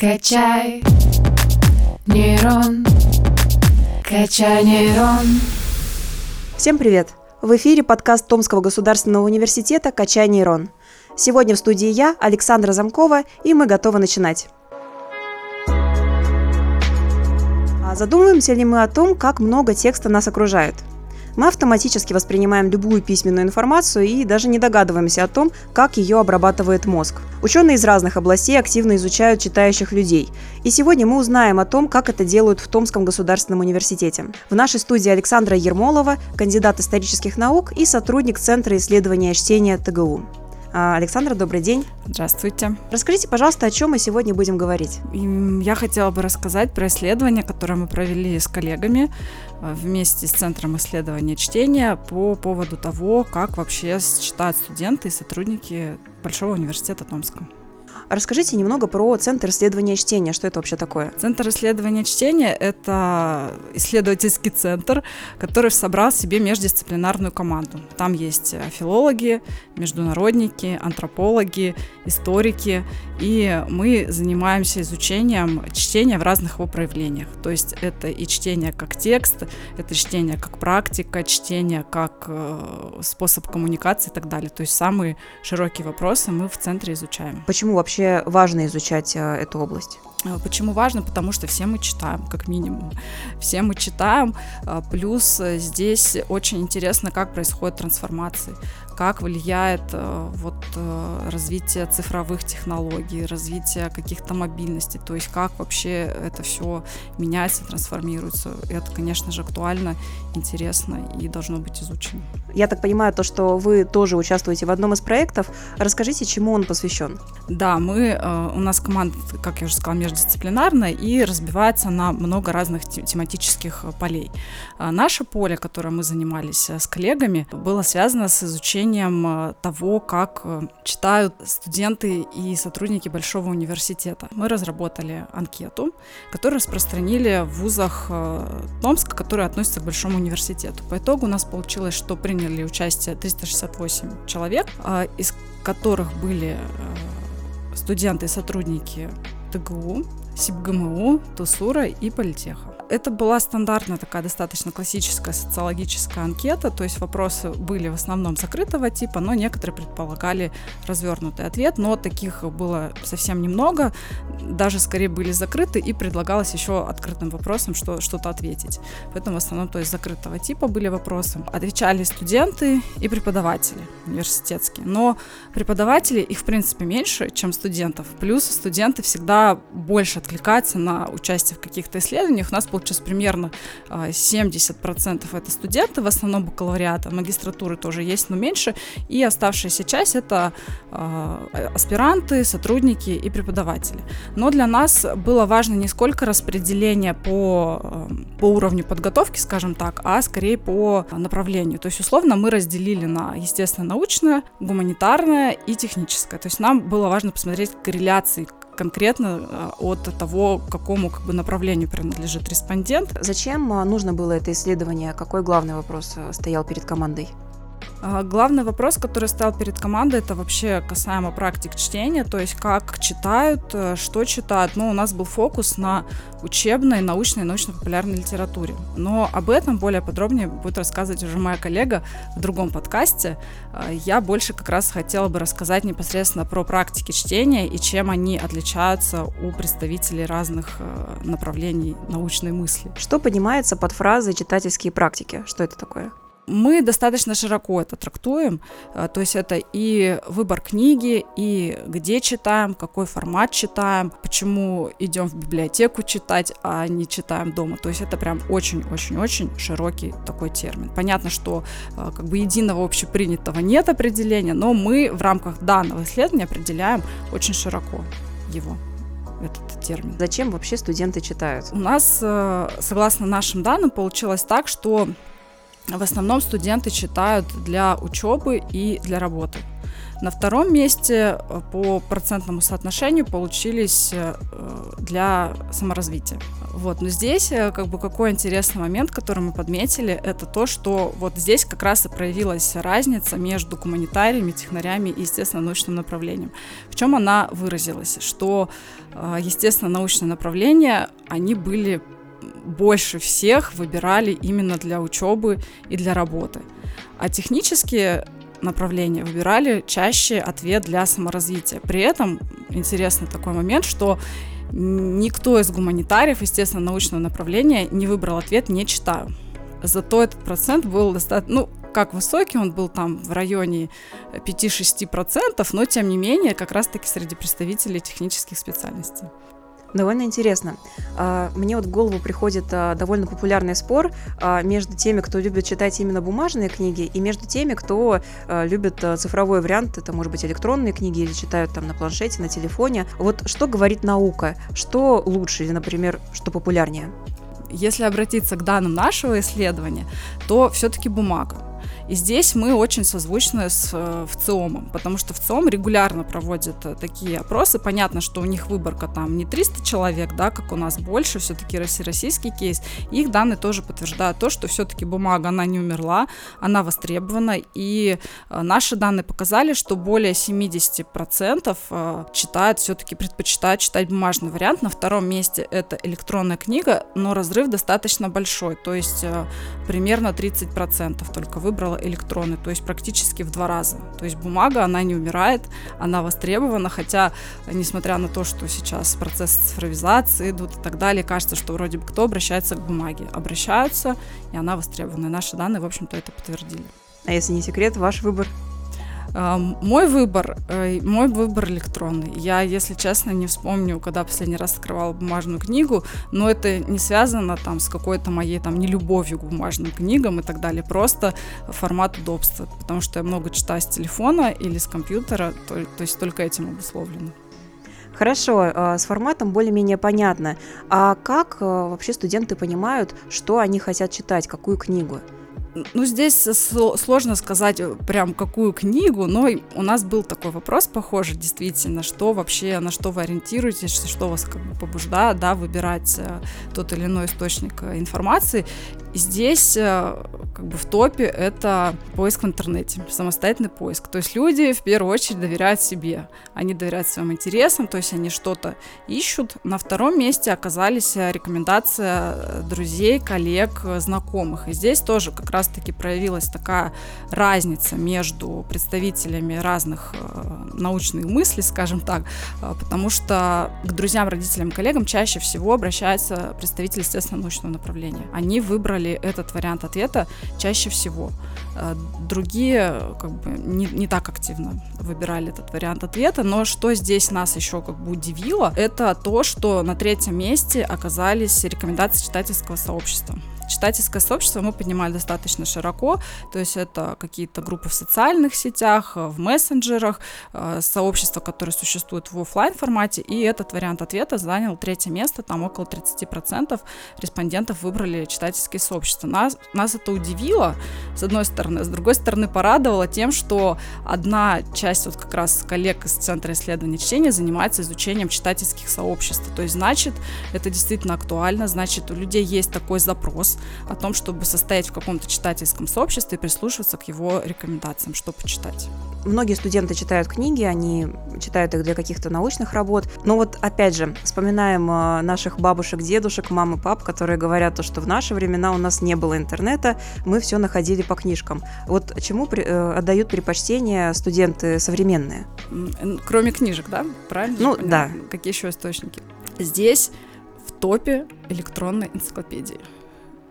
Качай нейрон, качай нейрон. Всем привет! В эфире подкаст Томского государственного университета «Качай нейрон». Сегодня в студии я, Александра Замкова, и мы готовы начинать. А задумываемся ли мы о том, как много текста нас окружает – мы автоматически воспринимаем любую письменную информацию и даже не догадываемся о том, как ее обрабатывает мозг. Ученые из разных областей активно изучают читающих людей. И сегодня мы узнаем о том, как это делают в Томском государственном университете. В нашей студии Александра Ермолова, кандидат исторических наук и сотрудник Центра исследования чтения ТГУ. А, Александра, добрый день. Здравствуйте. Расскажите, пожалуйста, о чем мы сегодня будем говорить. Я хотела бы рассказать про исследование, которое мы провели с коллегами э, вместе с Центром исследования чтения по поводу того, как вообще читают студенты и сотрудники Большого университета Томска. Расскажите немного про Центр исследования чтения. Что это вообще такое? Центр исследования чтения — это исследовательский центр, который собрал себе междисциплинарную команду. Там есть э, филологи, международники, антропологи, историки, и мы занимаемся изучением чтения в разных его проявлениях. То есть это и чтение как текст, это чтение как практика, чтение как э, способ коммуникации и так далее. То есть самые широкие вопросы мы в центре изучаем. Почему вообще важно изучать э, эту область? Э, почему важно? Потому что все мы читаем, как минимум. Все мы читаем. Э, плюс здесь очень интересно, как происходят трансформации как влияет э, вот э, развитие цифровых технологий, развитие каких-то мобильностей, то есть как вообще это все меняется, трансформируется. Это, конечно же, актуально, интересно и должно быть изучено. Я так понимаю, то, что вы тоже участвуете в одном из проектов. Расскажите, чему он посвящен? Да, мы, э, у нас команда, как я уже сказала, междисциплинарная и разбивается на много разных тематических полей. Наше поле, которое мы занимались с коллегами, было связано с изучением изучением э, того, как э, читают студенты и сотрудники Большого университета. Мы разработали анкету, которую распространили в вузах э, Томска, которые относятся к Большому университету. По итогу у нас получилось, что приняли участие 368 человек, из которых были студенты и сотрудники ТГУ, СИБГМУ, ТУСУРа и Политеха это была стандартная такая достаточно классическая социологическая анкета, то есть вопросы были в основном закрытого типа, но некоторые предполагали развернутый ответ, но таких было совсем немного, даже скорее были закрыты и предлагалось еще открытым вопросом что, что-то ответить. Поэтому в основном то есть закрытого типа были вопросы. Отвечали студенты и преподаватели университетские, но преподаватели их в принципе меньше, чем студентов, плюс студенты всегда больше откликаются на участие в каких-то исследованиях. У нас получилось сейчас примерно 70% а, это студенты, в основном бакалавриата, магистратуры тоже есть, но меньше, и оставшаяся часть это а, аспиранты, сотрудники и преподаватели. Но для нас было важно не сколько распределение по, а, по уровню подготовки, скажем так, а скорее по направлению. То есть, условно, мы разделили на естественно-научное, гуманитарное и техническое. То есть нам было важно посмотреть корреляции конкретно а, от того, какому как бы, направлению принадлежит респондент. Зачем а, нужно было это исследование? Какой главный вопрос а, стоял перед командой? А, главный вопрос, который стал перед командой, это вообще касаемо практик чтения, то есть как читают, э, что читают. Ну, у нас был фокус на учебной, научной научно-популярной литературе. Но об этом более подробнее будет рассказывать уже моя коллега в другом подкасте. А, я больше как раз хотела бы рассказать непосредственно про практики чтения и чем они отличаются у представителей разных э, направлений научной мысли. Что понимается под фразой «читательские практики»? Что это такое? Мы достаточно широко это трактуем. Э, то есть это и выбор книги, и где читаем, какой формат читаем, почему идем в библиотеку читать, а не читаем дома. То есть это прям очень-очень-очень широкий такой термин. Понятно, что э, как бы единого общепринятого нет определения, но мы в рамках данного исследования определяем очень широко его этот термин. Зачем вообще студенты читают? У нас, э, согласно нашим данным, получилось так, что в основном студенты читают для учебы и для работы. На втором месте э, по процентному соотношению получились э, для саморазвития. Вот, но здесь как бы какой интересный момент, который мы подметили, это то, что вот здесь как раз и проявилась разница между гуманитариями, технарями и, естественно, научным направлением. В чем она выразилась? Что, естественно, научные направления, они были больше всех выбирали именно для учебы и для работы. А технические направления выбирали чаще ответ для саморазвития. При этом интересный такой момент, что никто из гуманитариев, естественно, научного направления не выбрал ответ «не читаю». Зато этот процент был достаточно, ну, как высокий, он был там в районе 5-6%, но тем не менее как раз-таки среди представителей технических специальностей. Довольно интересно. А, мне вот в голову приходит а, довольно популярный спор а, между теми, кто любит читать именно бумажные книги, и между теми, кто любит цифровой вариант, это может быть электронные книги или читают там на планшете, на телефоне. Вот что говорит наука? Что лучше или, например, что популярнее? Если обратиться к данным нашего исследования, то все-таки бумага. И здесь мы очень созвучны с э, ВЦИОМом, потому что ВЦИОМ регулярно проводит э, такие опросы. Понятно, что у них выборка там не 300 человек, да, как у нас больше, все-таки российский кейс. Их данные тоже подтверждают то, что все-таки бумага, она не умерла, она востребована. И э, наши данные показали, что более 70% читают, все-таки предпочитают читать бумажный вариант. На втором месте это электронная книга, но разрыв достаточно большой, то есть примерно 30% только выбрала электроны, то есть практически в два раза. То есть бумага, она не умирает, она востребована, хотя, несмотря на то, что сейчас процесс цифровизации идут и так далее, кажется, что вроде бы кто обращается к бумаге. Обращаются, и она востребована. И наши данные, в общем-то, это подтвердили. А если не секрет, ваш выбор? Мой выбор, э, мой выбор электронный. Я, если честно, не вспомню, когда последний раз открывала бумажную книгу, но это не связано там с какой-то моей там нелюбовью к бумажным книгам и так далее, просто формат удобства, потому что я много читаю с телефона или с компьютера, то, то есть только этим обусловлено. Хорошо, а, с форматом более-менее понятно. А как э, вообще студенты понимают, что они хотят читать, какую книгу? Ну, здесь сложно сказать э, прям какую книгу, но у нас был такой вопрос похожий, действительно, что вообще, на что вы ориентируетесь, что вас как бы побуждает, да, выбирать э, тот или иной источник э, информации. И здесь как бы в топе это поиск в интернете, самостоятельный поиск. То есть люди в первую очередь доверяют себе, они доверяют своим интересам, то есть они что-то ищут. На втором месте оказались рекомендации друзей, коллег, знакомых. И здесь тоже как раз раз-таки проявилась такая разница между представителями разных э, научных мыслей, скажем так, э, потому что к друзьям, родителям, коллегам чаще всего обращаются представители, естественно, научного направления. Они выбрали этот вариант ответа чаще всего. Э, другие как бы не, не так активно выбирали этот вариант ответа, но что здесь нас еще как бы удивило, это то, что на третьем месте оказались рекомендации читательского сообщества. Читательское сообщество мы поднимали достаточно широко, то есть это какие-то группы в социальных сетях, в мессенджерах, э, сообщества, которые существуют в офлайн формате, и этот вариант ответа занял третье место, там около 30% респондентов выбрали читательские сообщества. Нас, нас это удивило, с одной стороны, с другой стороны порадовало тем, что одна часть вот как раз коллег из Центра исследования чтения занимается изучением читательских сообществ, то есть значит это действительно актуально, значит у людей есть такой запрос, о том, чтобы состоять в каком-то читательском сообществе и прислушиваться к его рекомендациям, что почитать. Многие студенты читают книги, они читают их для каких-то научных работ. Но вот опять же, вспоминаем э, наших бабушек, дедушек, мам и пап, которые говорят то, что в наши времена у нас не было интернета, мы все находили по книжкам. Вот чему при, э, отдают предпочтение студенты современные? Кроме книжек, да? Правильно? Ну, да. Какие еще источники? Здесь в топе электронной энциклопедии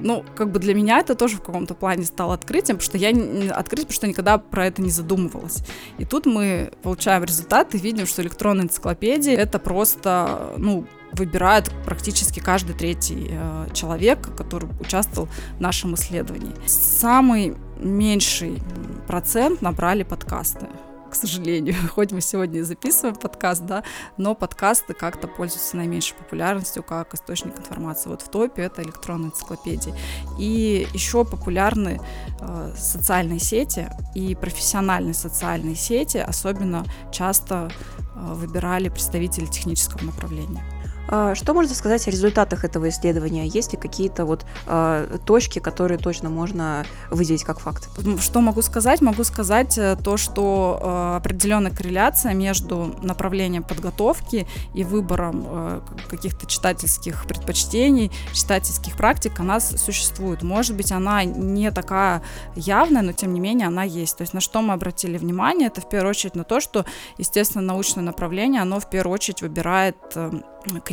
ну, как бы для меня это тоже в каком-то плане стало открытием, потому что я открыть, потому что никогда про это не задумывалась. И тут мы получаем результаты, видим, что электронные энциклопедии это просто, ну, выбирает практически каждый третий э, человек, который участвовал в нашем исследовании. Самый меньший процент набрали подкасты. К сожалению. Хоть мы сегодня и записываем подкаст, да, но подкасты как-то пользуются наименьшей популярностью как источник информации. Вот в топе это электронные энциклопедии. И еще популярны э, социальные сети и профессиональные социальные сети, особенно часто э, выбирали представители технического направления. А, что можно сказать о результатах этого исследования? Есть ли какие-то вот э, точки, которые точно можно выделить как факт? Что могу сказать? Могу сказать э, то, что э, определенная корреляция между направлением подготовки и выбором э, каких-то читательских предпочтений, читательских практик, она существует. Может быть, она не такая явная, но тем не менее она есть. То есть на что мы обратили внимание, это в первую очередь на то, что, естественно, научное направление, оно в первую очередь выбирает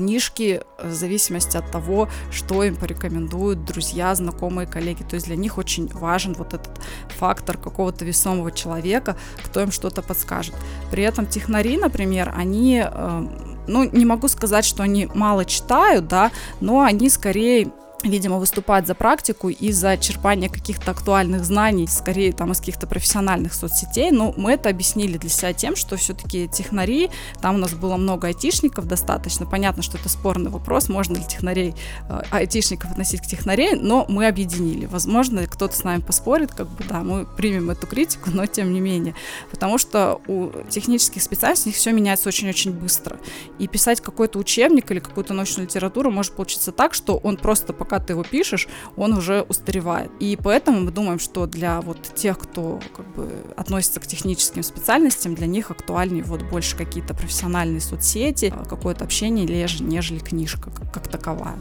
книжки в зависимости от того, что им порекомендуют друзья, знакомые, коллеги. То есть для них очень важен вот этот фактор какого-то весомого человека, кто им что-то подскажет. При этом технари, например, они, э, ну, не могу сказать, что они мало читают, да, но они скорее видимо, выступать за практику и за черпание каких-то актуальных знаний, скорее там из каких-то профессиональных соцсетей. Но мы это объяснили для себя тем, что все-таки технари, там у нас было много айтишников достаточно. Понятно, что это спорный вопрос, можно ли технарей, э, айтишников относить к технарей, но мы объединили. Возможно, кто-то с нами поспорит, как бы, да, мы примем эту критику, но тем не менее. Потому что у технических специальностей все меняется очень-очень быстро. И писать какой-то учебник или какую-то научную литературу может получиться так, что он просто пока ты его пишешь, он уже устаревает. И поэтому мы думаем, что для вот тех, кто как бы относится к техническим специальностям, для них актуальнее вот больше какие-то профессиональные соцсети, какое-то общение, нежели книжка как, как таковая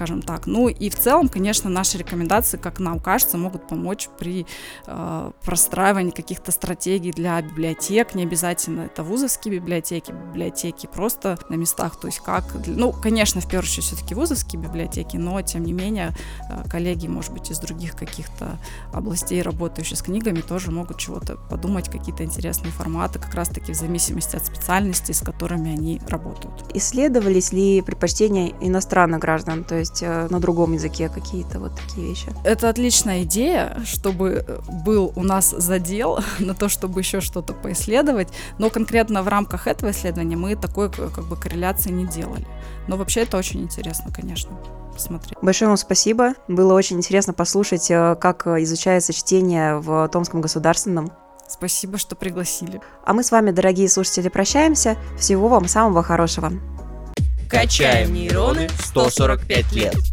скажем так. Ну и в целом, конечно, наши рекомендации, как нам кажется, могут помочь при э, простраивании каких-то стратегий для библиотек. Не обязательно это вузовские библиотеки, библиотеки просто на местах. То есть как, ну, конечно, в первую очередь все-таки вузовские библиотеки, но тем не менее э, коллеги, может быть, из других каких-то областей, работающие с книгами, тоже могут чего-то подумать, какие-то интересные форматы, как раз-таки в зависимости от специальности, с которыми они работают. Исследовались ли предпочтения иностранных граждан? То есть есть э, на другом языке какие-то вот такие вещи. Это отличная идея, чтобы э, был у нас задел на то, чтобы еще что-то поисследовать, но конкретно в рамках этого исследования мы такой как бы корреляции не делали. Но вообще это очень интересно, конечно посмотреть. Большое вам спасибо. Было очень интересно послушать, э, как изучается чтение в Томском государственном. Спасибо, что пригласили. А мы с вами, дорогие слушатели, прощаемся. Всего вам самого хорошего. Качаем нейроны 145 лет.